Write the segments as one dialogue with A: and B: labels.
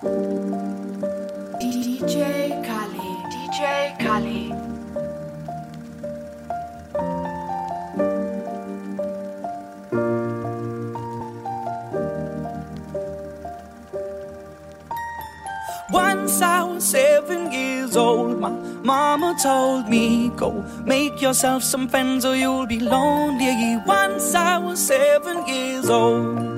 A: DJ Caly, DJ Caly.
B: Once I was seven years old, my mama told me, Go make yourself some friends or you'll be lonely. Once I was seven years old.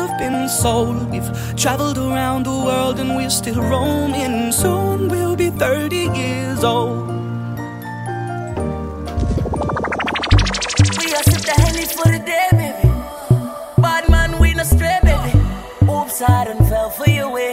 B: have been sold. We've traveled around the world and we're still roaming. Soon we'll be 30 years old.
C: We are sip the henny for the day, baby. Bad man, we no stray, baby. Oops, I done fell for your way,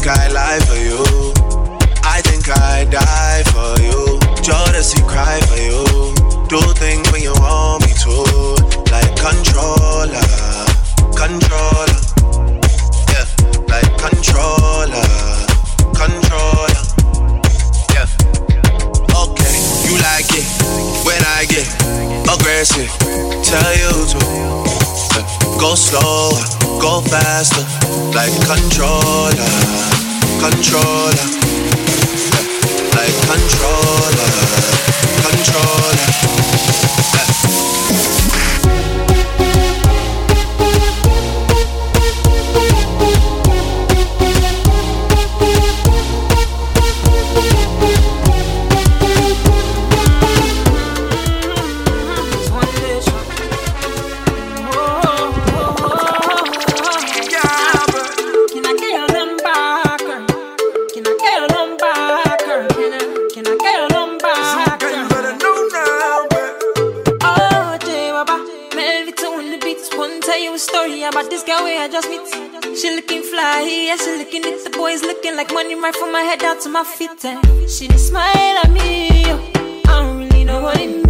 D: Think I lie for you. I think I die for you. Jodeci cry for you. Do things when you want me to. Like controller, controller. Yeah, like controller, controller. Yeah. Okay, you like it when I get aggressive. Tell you to uh, go slower, go faster, like controller, controller, like controller, controller.
E: Right from my head down to my feet. And she smile at me. yo. I don't really know what it means.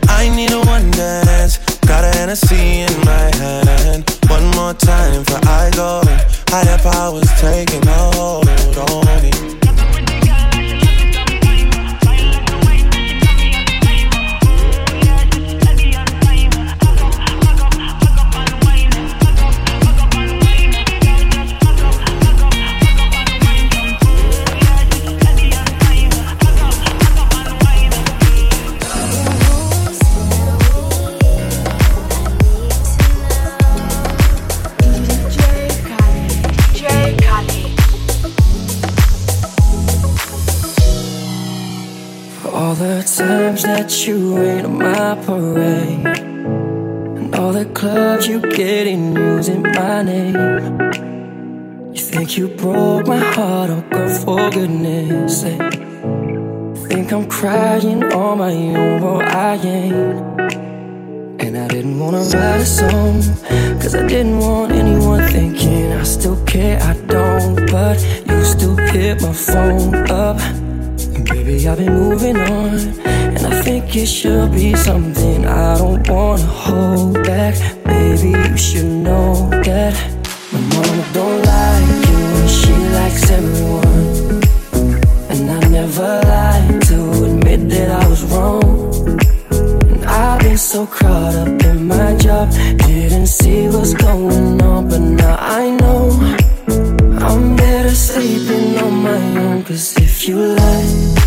F: I need a one dance. Got a Hennessy in my hand. One more time for I go. Higher powers taking hold on me.
G: You rain on my parade. And all the clubs you get in using my name. You think you broke my heart, oh girl, for goodness sake. Think I'm crying on my own, well I ain't. And I didn't wanna write a song Cause I didn't want anyone thinking I still care, I don't. But you still hit my phone up baby, I've been moving on, and I think it should be something I don't wanna hold back. Baby, you should know that my mama don't like you, and she likes everyone. And I never lied to admit that I was wrong. And I've been so caught up in my job, didn't see what's going on, but now I know. I'm better sleeping on my own Cause if you like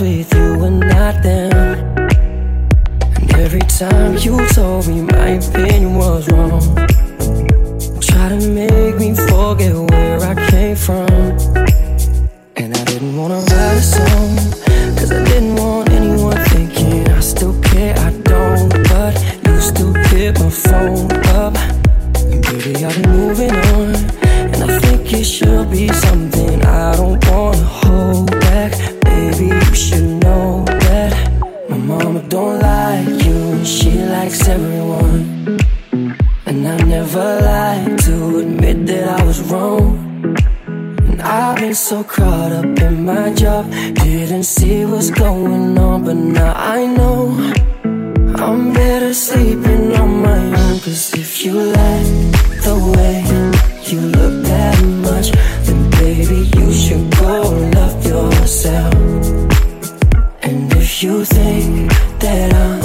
G: with you and not them. And every time you told me my opinion was wrong Try to make me forget where I came from likes everyone. And I never lied to admit that I was wrong. And I've been so caught up in my job, didn't see what's going on, but now I know. I'm better sleeping on my own Cause if you like the way you look that much Then baby you should go love yourself And if you think that I'm